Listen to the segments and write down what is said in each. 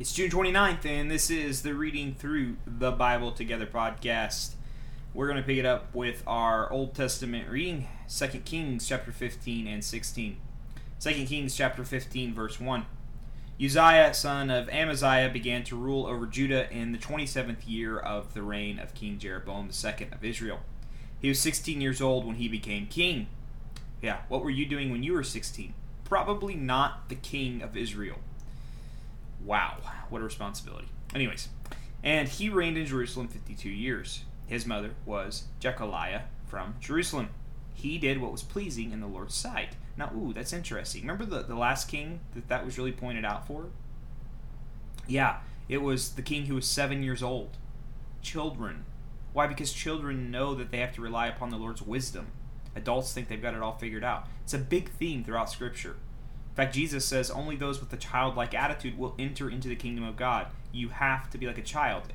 It's June 29th, and this is the Reading Through the Bible Together podcast. We're going to pick it up with our Old Testament reading, 2 Kings chapter 15 and 16. 2 Kings chapter 15, verse 1. Uzziah, son of Amaziah, began to rule over Judah in the 27th year of the reign of King Jeroboam II of Israel. He was 16 years old when he became king. Yeah, what were you doing when you were 16? Probably not the king of Israel. Wow, what a responsibility. Anyways, and he reigned in Jerusalem 52 years. His mother was Jecoliah from Jerusalem. He did what was pleasing in the Lord's sight. Now, ooh, that's interesting. Remember the, the last king that that was really pointed out for? Yeah, it was the king who was seven years old. Children. Why? Because children know that they have to rely upon the Lord's wisdom. Adults think they've got it all figured out. It's a big theme throughout Scripture fact, Jesus says only those with a childlike attitude will enter into the kingdom of God. You have to be like a child,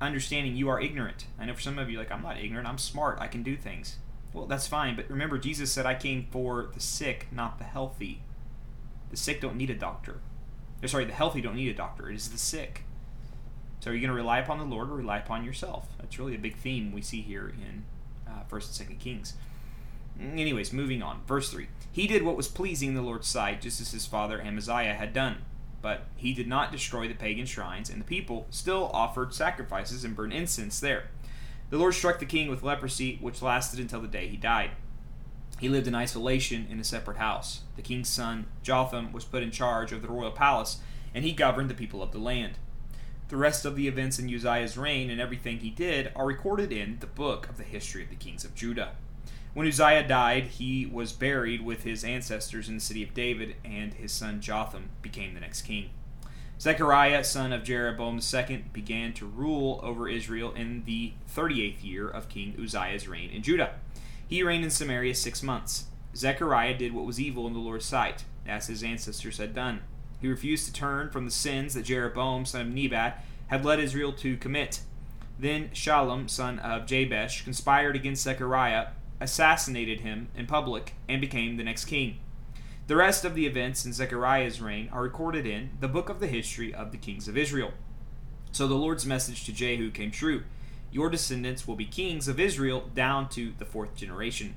understanding you are ignorant. I know for some of you, like, I'm not ignorant, I'm smart, I can do things. Well, that's fine, but remember, Jesus said, I came for the sick, not the healthy. The sick don't need a doctor. Or, sorry, the healthy don't need a doctor. It is the sick. So are you going to rely upon the Lord or rely upon yourself? That's really a big theme we see here in uh, First and Second Kings. Anyways, moving on. Verse 3. He did what was pleasing in the Lord's sight, just as his father Amaziah had done. But he did not destroy the pagan shrines, and the people still offered sacrifices and burned incense there. The Lord struck the king with leprosy, which lasted until the day he died. He lived in isolation in a separate house. The king's son, Jotham, was put in charge of the royal palace, and he governed the people of the land. The rest of the events in Uzziah's reign and everything he did are recorded in the book of the history of the kings of Judah. When Uzziah died, he was buried with his ancestors in the city of David, and his son Jotham became the next king. Zechariah, son of Jeroboam II, began to rule over Israel in the 38th year of King Uzziah's reign in Judah. He reigned in Samaria six months. Zechariah did what was evil in the Lord's sight, as his ancestors had done. He refused to turn from the sins that Jeroboam, son of Nebat, had led Israel to commit. Then Shallum, son of Jabesh, conspired against Zechariah assassinated him in public, and became the next king. The rest of the events in Zechariah's reign are recorded in the book of the history of the kings of Israel. So the Lord's message to Jehu came true Your descendants will be kings of Israel down to the fourth generation.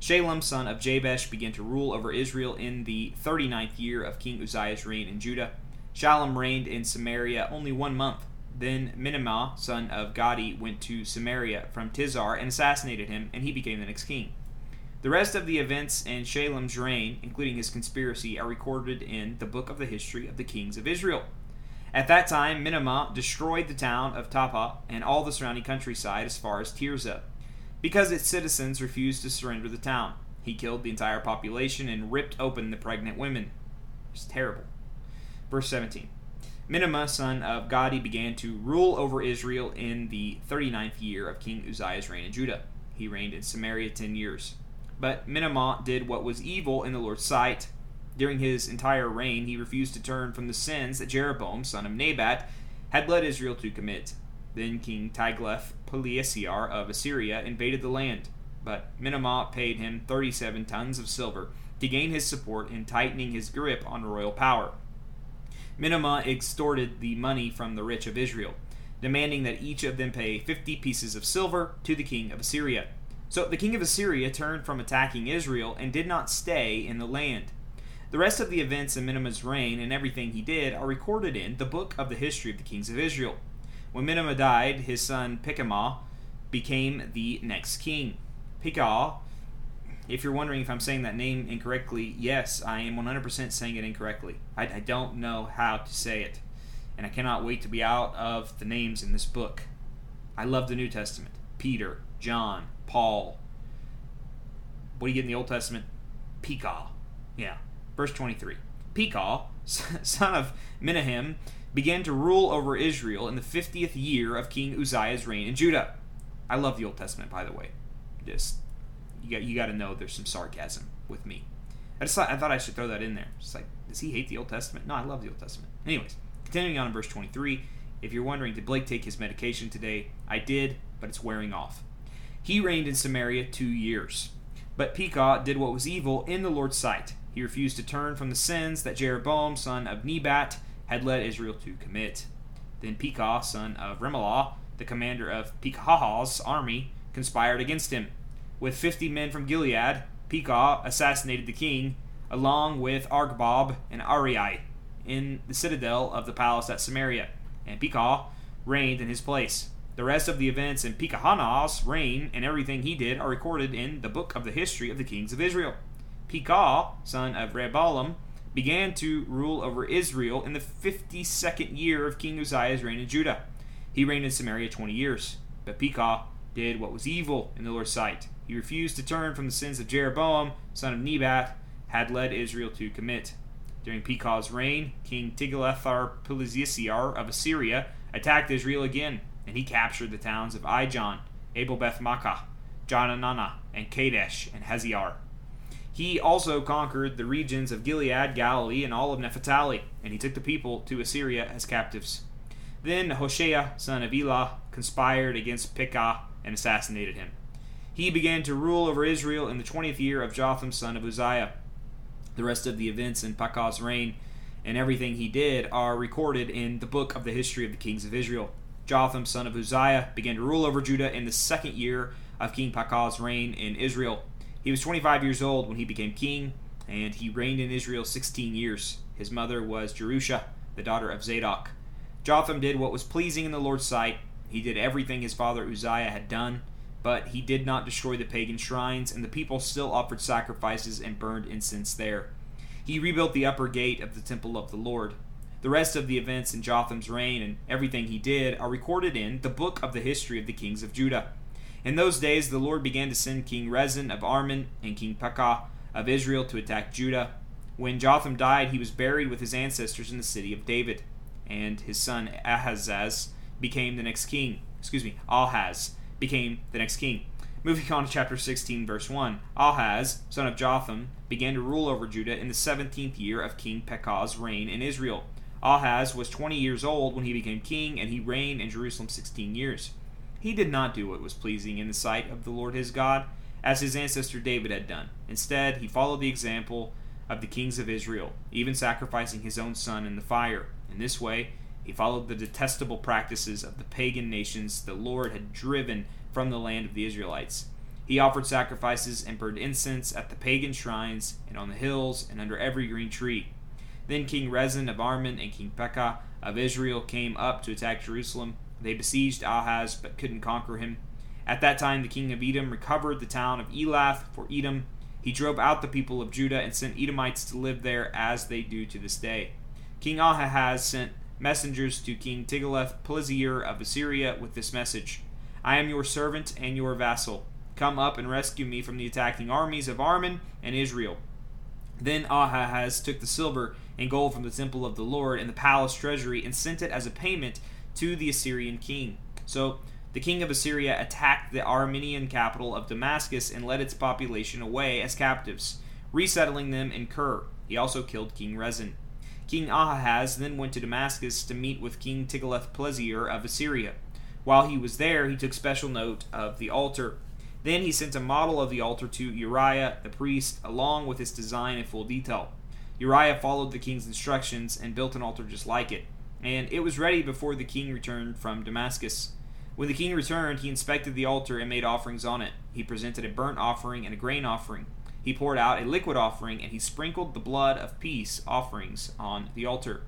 Shallum, son of Jabesh, began to rule over Israel in the 39th year of King Uzziah's reign in Judah. Shallum reigned in Samaria only one month. Then Menahem, son of Gadi, went to Samaria from Tirzah and assassinated him, and he became the next king. The rest of the events in Shallum's reign, including his conspiracy, are recorded in the book of the history of the kings of Israel. At that time, Menahem destroyed the town of Tappuah and all the surrounding countryside as far as Tirzah, because its citizens refused to surrender the town. He killed the entire population and ripped open the pregnant women. It's terrible. Verse 17. Menahem, son of Gadi, began to rule over Israel in the 39th year of King Uzziah's reign in Judah. He reigned in Samaria ten years. But Menahem did what was evil in the Lord's sight. During his entire reign, he refused to turn from the sins that Jeroboam, son of Nebat, had led Israel to commit. Then King Tiglath-Pileser of Assyria invaded the land, but Menahem paid him 37 tons of silver to gain his support in tightening his grip on royal power. Menahem extorted the money from the rich of Israel, demanding that each of them pay 50 pieces of silver to the king of Assyria. So the king of Assyria turned from attacking Israel and did not stay in the land. The rest of the events in Menahem's reign and everything he did are recorded in the book of the history of the kings of Israel. When Menahem died, his son Pekah became the next king. Pekah if you're wondering if I'm saying that name incorrectly, yes, I am 100% saying it incorrectly. I, I, don't know how to say it, and I cannot wait to be out of the names in this book. I love the New Testament Peter, John, Paul. What do you get in the Old Testament? Pekah. Yeah. Verse 23. Pekah, son of Menahem, began to rule over Israel in the 50th year of King Uzziah's reign in Judah. I love the Old Testament, by the way. Just you got you got to know there's some sarcasm with me. I just thought I thought I should throw that in there. It's like, does he hate the Old Testament? No, I love the Old Testament. Anyways, continuing on in verse 23. If you're wondering, did Blake take his medication today? I did, but it's wearing off. He reigned in Samaria two years. But Pekah did what was evil in the Lord's sight. He refused to turn from the sins that Jeroboam, son of Nebat, had led Israel to commit. Then Pekah, son of Remaliah, the commander of Pekahiah's army, conspired against him. With fifty men from Gilead, Pekah assassinated the king, along with Argob and Arieh, in the citadel of the palace at Samaria, and Pekah reigned in his place. The rest of the events in Pekahiah's reign and everything he did are recorded in the book of the history of the kings of Israel. Pekah, son of Rehaboam, began to rule over Israel in the 52nd year of King Uzziah's reign in Judah. He reigned in Samaria 20 years. But Pekah did what was evil in the Lord's sight. He refused to turn from the sins of Jeroboam, son of Nebat, had led Israel to commit. During Pekah's reign, King Tiglath-Pileser of Assyria attacked Israel again, and he captured the towns of Ijon, Abel Beth Maachah, Johanna, and Kadesh and Hazor. He also conquered the regions of Gilead, Galilee, and all of Naphtali, and he took the people to Assyria as captives. Then Hoshea, son of Elah, conspired against Pekah and assassinated him. He began to rule over Israel in the twentieth year of Jotham, son of Uzziah. The rest of the events in Pekah's reign and everything he did are recorded in the book of the history of the kings of Israel. Jotham, son of Uzziah, began to rule over Judah in the second year of King Pekah's reign in Israel. He was 25 years old when he became king, and he reigned in Israel 16 years. His mother was Jerusha, the daughter of Zadok. Jotham did what was pleasing in the Lord's sight. He did everything his father Uzziah had done, but he did not destroy the pagan shrines, and the people still offered sacrifices and burned incense there. He rebuilt the upper gate of the temple of the Lord. The rest of the events in Jotham's reign and everything he did are recorded in the book of the history of the kings of Judah. In those days, the Lord began to send King Rezin of Aram and King Pekah of Israel to attack Judah. When Jotham died, he was buried with his ancestors in the city of David, and his son Ahazaz became the next king. Excuse me, Ahaz became the next king. Moving on to chapter 16, verse 1. Ahaz, son of Jotham, began to rule over Judah in the seventeenth year of King Pekah's reign in Israel. Ahaz was twenty years old when he became king, and he reigned in Jerusalem sixteen years. He did not do what was pleasing in the sight of the Lord his God, as his ancestor David had done. Instead, he followed the example of the kings of Israel, even sacrificing his own son in the fire. In this way, he followed the detestable practices of the pagan nations the Lord had driven from the land of the Israelites. He offered sacrifices and burned incense at the pagan shrines and on the hills and under every green tree. Then King Rezin of Aram and King Pekah of Israel came up to attack Jerusalem they besieged Ahaz but couldn't conquer him. At that time, the king of Edom recovered the town of Elath for Edom. He drove out the people of Judah and sent Edomites to live there as they do to this day. King Ahaz sent messengers to King Tiglath-Pileser of Assyria with this message I am your servant and your vassal. Come up and rescue me from the attacking armies of Aram and Israel. Then Ahaz took the silver and gold from the temple of the Lord and the palace treasury and sent it as a payment to the Assyrian king. So the king of Assyria attacked the Aramean capital of Damascus and led its population away as captives, resettling them in Kir. He also killed King Rezin. King Ahaz then went to Damascus to meet with King Tiglath-Pileser of Assyria. While he was there, he took special note of the altar. Then he sent a model of the altar to Uriah the priest, along with its design in full detail. Uriah followed the king's instructions and built an altar just like it and it was ready before the king returned from Damascus. When the king returned, he inspected the altar and made offerings on it. He presented a burnt offering and a grain offering. He poured out a liquid offering, and he sprinkled the blood of peace offerings on the altar.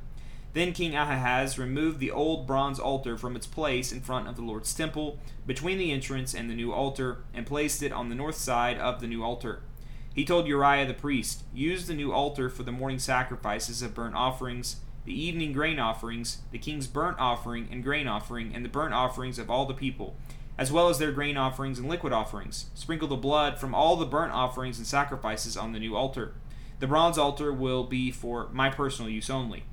Then King Ahaz removed the old bronze altar from its place in front of the Lord's temple, between the entrance and the new altar, and placed it on the north side of the new altar. He told Uriah the priest, Use the new altar for the morning sacrifices of burnt offerings the evening grain offerings, the king's burnt offering and grain offering, and the burnt offerings of all the people, as well as their grain offerings and liquid offerings. Sprinkle the blood from all the burnt offerings and sacrifices on the new altar. The bronze altar will be for my personal use only.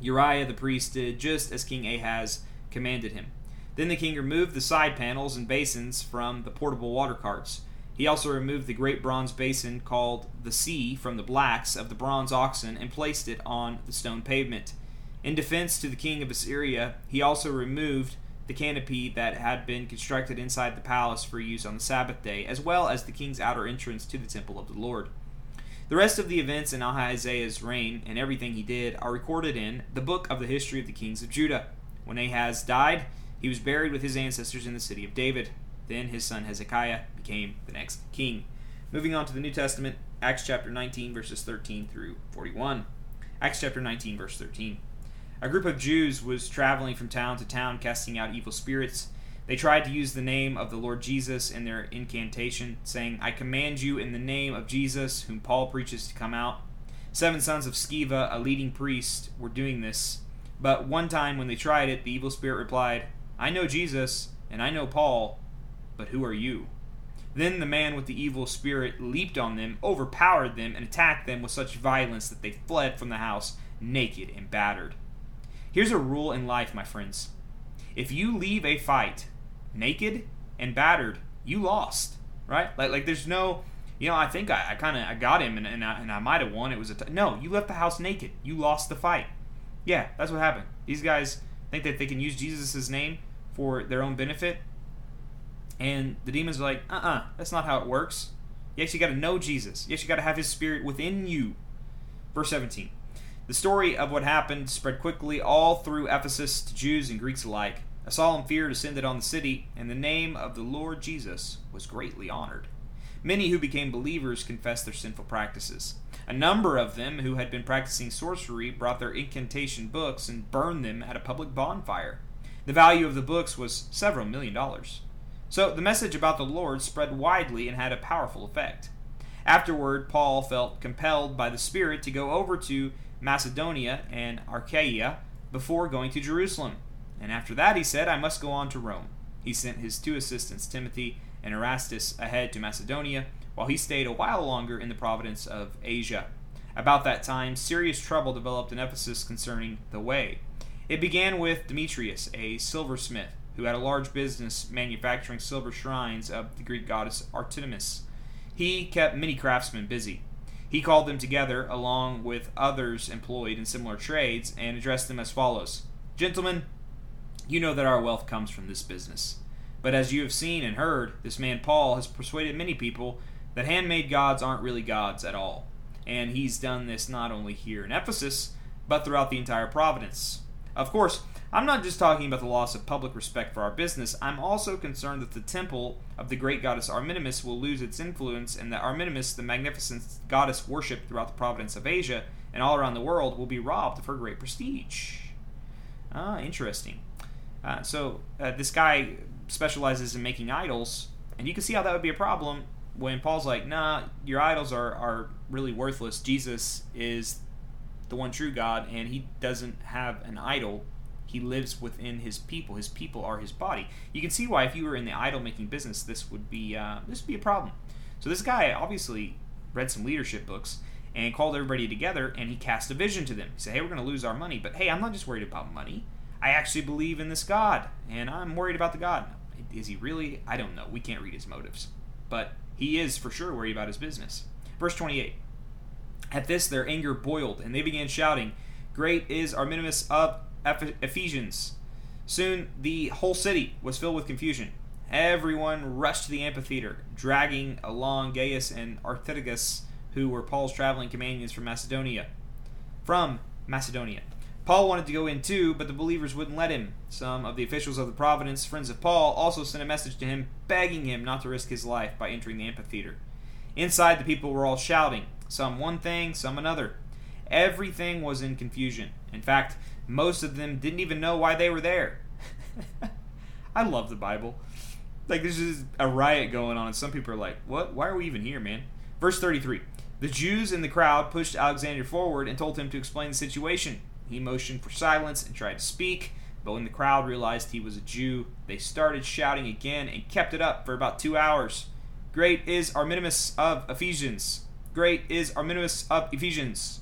Uriah the priest did just as King Ahaz commanded him. Then the king removed the side panels and basins from the portable water carts he also removed the great bronze basin called the Sea from the blacks of the bronze oxen and placed it on the stone pavement. In defense to the king of Assyria, he also removed the canopy that had been constructed inside the palace for use on the Sabbath day, as well as the king's outer entrance to the temple of the Lord. The rest of the events in Ahaziah's reign and everything he did are recorded in the book of the history of the kings of Judah. When Ahaz died, he was buried with his ancestors in the city of David. Then his son Hezekiah became the next king. Moving on to the New Testament, Acts chapter 19, verses 13 through 41. Acts chapter 19, verse 13. A group of Jews was traveling from town to town casting out evil spirits. They tried to use the name of the Lord Jesus in their incantation, saying, I command you in the name of Jesus, whom Paul preaches, to come out. Seven sons of Sceva, a leading priest, were doing this. But one time when they tried it, the evil spirit replied, I know Jesus, and I know Paul, but who are you? Then the man with the evil spirit leaped on them, overpowered them, and attacked them with such violence that they fled from the house, naked and battered. Here's a rule in life, my friends. If you leave a fight naked and battered, you lost, right? Like, like there's no, you know, I think I, I kind of I got him and, and I, and I might have won. It was a t- no. You left the house naked. You lost the fight. Yeah, that's what happened. These guys think that they can use Jesus' name for their own benefit, and the demons are like, uh uh-uh, uh, that's not how it works. You got to know Jesus. Yes, you got to have His Spirit within you. Verse 17. The story of what happened spread quickly all through Ephesus to Jews and Greeks alike. A solemn fear descended on the city, and the name of the Lord Jesus was greatly honored. Many who became believers confessed their sinful practices. A number of them who had been practicing sorcery brought their incantation books and burned them at a public bonfire. The value of the books was several million dollars. So the message about the Lord spread widely and had a powerful effect. Afterward, Paul felt compelled by the Spirit to go over to Macedonia and Achaia before going to Jerusalem. And after that, he said, I must go on to Rome. He sent his two assistants, Timothy and Erastus, ahead to Macedonia, while he stayed a while longer in the province of Asia. About that time, serious trouble developed in Ephesus concerning the way. It began with Demetrius, a silversmith, who had a large business manufacturing silver shrines of the Greek goddess Artemis. He kept many craftsmen busy. He called them together, along with others employed in similar trades, and addressed them as follows Gentlemen, you know that our wealth comes from this business. But as you have seen and heard, this man Paul has persuaded many people that handmade gods aren't really gods at all. And he's done this not only here in Ephesus, but throughout the entire province. Of course, I'm not just talking about the loss of public respect for our business, I'm also concerned that the temple of the great goddess Artemis will lose its influence and that Artemis, the magnificent goddess worshipped throughout the province of Asia and all around the world, will be robbed of her great prestige. Ah, interesting. Uh, so uh, this guy specializes in making idols, and you can see how that would be a problem when Paul's like, "Nah, your idols are are really worthless. Jesus is the one true God, and he doesn't have an idol. He lives within his people. His people are his body. You can see why, if you were in the idol making business, this would be uh, this would be a problem. So this guy obviously read some leadership books and called everybody together, and he cast a vision to them. He said, "Hey, we're going to lose our money, but hey, I'm not just worried about money." I actually believe in this God, and I'm worried about the God. Is he really? I don't know. We can't read his motives. But he is for sure worried about his business. Verse 28. At this, their anger boiled, and they began shouting, Great is Artemis of Ephesians. Soon the whole city was filled with confusion. Everyone rushed to the amphitheater, dragging along Gaius and Aristarchus, who were Paul's traveling companions from Macedonia. From Macedonia. Paul wanted to go in too, but the believers wouldn't let him. Some of the officials of the province, friends of Paul, also sent a message to him begging him not to risk his life by entering the amphitheater. Inside, the people were all shouting, some one thing, some another. Everything was in confusion. In fact, most of them didn't even know why they were there. I love the Bible. Like, there's just a riot going on, and some people are like, What? Why are we even here, man? Verse 33 The Jews in the crowd pushed Alexander forward and told him to explain the situation. He motioned for silence and tried to speak, but when the crowd realized he was a Jew, they started shouting again and kept it up for about two hours. Great is Artemis of Ephesians! Great is Artemis of Ephesians!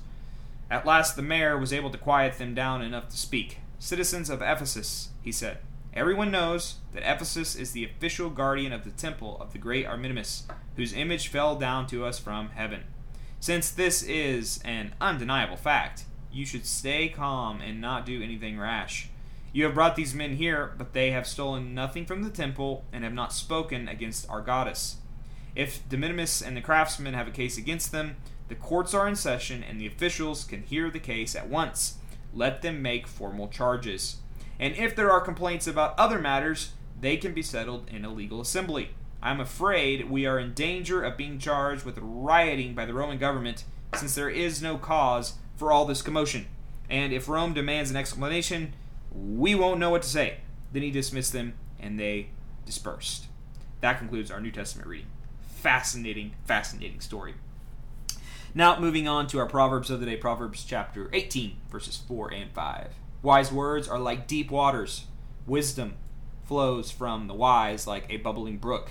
At last the mayor was able to quiet them down enough to speak. Citizens of Ephesus, he said, everyone knows that Ephesus is the official guardian of the temple of the great Artemis, whose image fell down to us from heaven. Since this is an undeniable fact, you should stay calm and not do anything rash. You have brought these men here, but they have stolen nothing from the temple and have not spoken against our goddess. If Demetrius and the craftsmen have a case against them, the courts are in session and the officials can hear the case at once. Let them make formal charges. And if there are complaints about other matters, they can be settled in a legal assembly. I'm afraid we are in danger of being charged with rioting by the Roman government, since there is no cause for all this commotion. And if Rome demands an explanation, we won't know what to say. Then he dismissed them, and they dispersed. That concludes our New Testament reading. Fascinating, fascinating story. Now, moving on to our Proverbs of the day, Proverbs chapter 18, verses 4 and 5. Wise words are like deep waters, wisdom flows from the wise like a bubbling brook.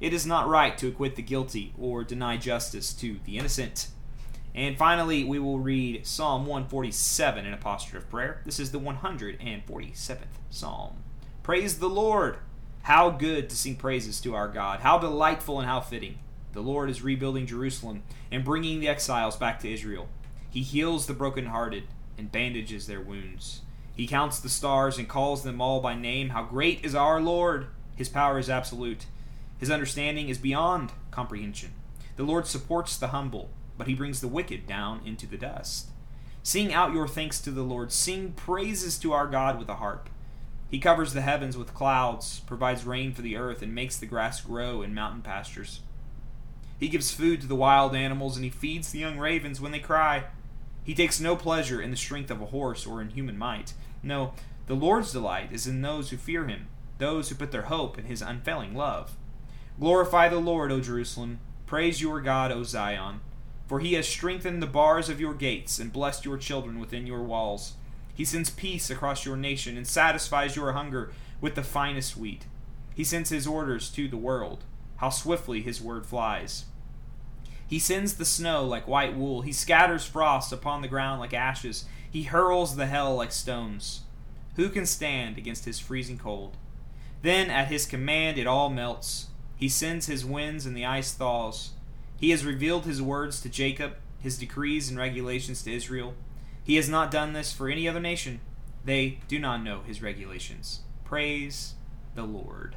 It is not right to acquit the guilty or deny justice to the innocent. And finally, we will read Psalm 147 in a posture of prayer. This is the 147th Psalm. Praise the Lord! How good to sing praises to our God! How delightful and how fitting! The Lord is rebuilding Jerusalem and bringing the exiles back to Israel. He heals the brokenhearted and bandages their wounds. He counts the stars and calls them all by name. How great is our Lord! His power is absolute. His understanding is beyond comprehension. The Lord supports the humble, but he brings the wicked down into the dust. Sing out your thanks to the Lord. Sing praises to our God with a harp. He covers the heavens with clouds, provides rain for the earth, and makes the grass grow in mountain pastures. He gives food to the wild animals, and he feeds the young ravens when they cry. He takes no pleasure in the strength of a horse or in human might. No, the Lord's delight is in those who fear him, those who put their hope in his unfailing love. Glorify the Lord, O Jerusalem. Praise your God, O Zion. For he has strengthened the bars of your gates and blessed your children within your walls. He sends peace across your nation and satisfies your hunger with the finest wheat. He sends his orders to the world. How swiftly his word flies. He sends the snow like white wool. He scatters frost upon the ground like ashes. He hurls the hail like stones. Who can stand against his freezing cold? Then at his command it all melts. He sends his winds and the ice thaws. He has revealed his words to Jacob, his decrees and regulations to Israel. He has not done this for any other nation. They do not know his regulations. Praise the Lord.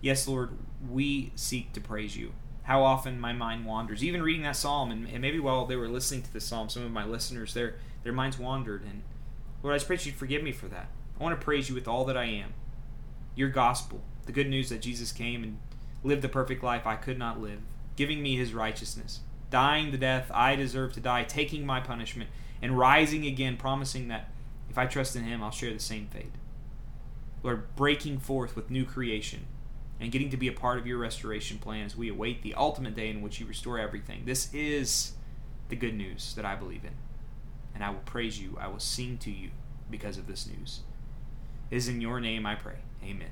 Yes, Lord, we seek to praise you how often my mind wanders. Even reading that psalm, and, and, maybe while they were listening to the psalm, some of my listeners, their their minds wandered. And Lord, I just pray that you'd forgive me for that. I want to praise you with all that I am. Your gospel, the good news that Jesus came and lived the perfect life I could not live, giving me his righteousness, dying the death I deserve to die, taking my punishment, and rising again, promising that if I trust in him, I'll share the same fate. Lord, breaking forth with new creation, and getting to be a part of your restoration plan as we await the ultimate day in which you restore everything. This is the good news that I believe in. And I will praise you, I will sing to you because of this news. It is in your name I pray. Amen.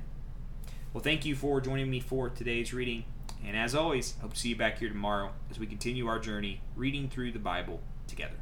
Well, thank you for joining me for today's reading. And as always, hope to see you back here tomorrow as we continue our journey reading through the Bible together.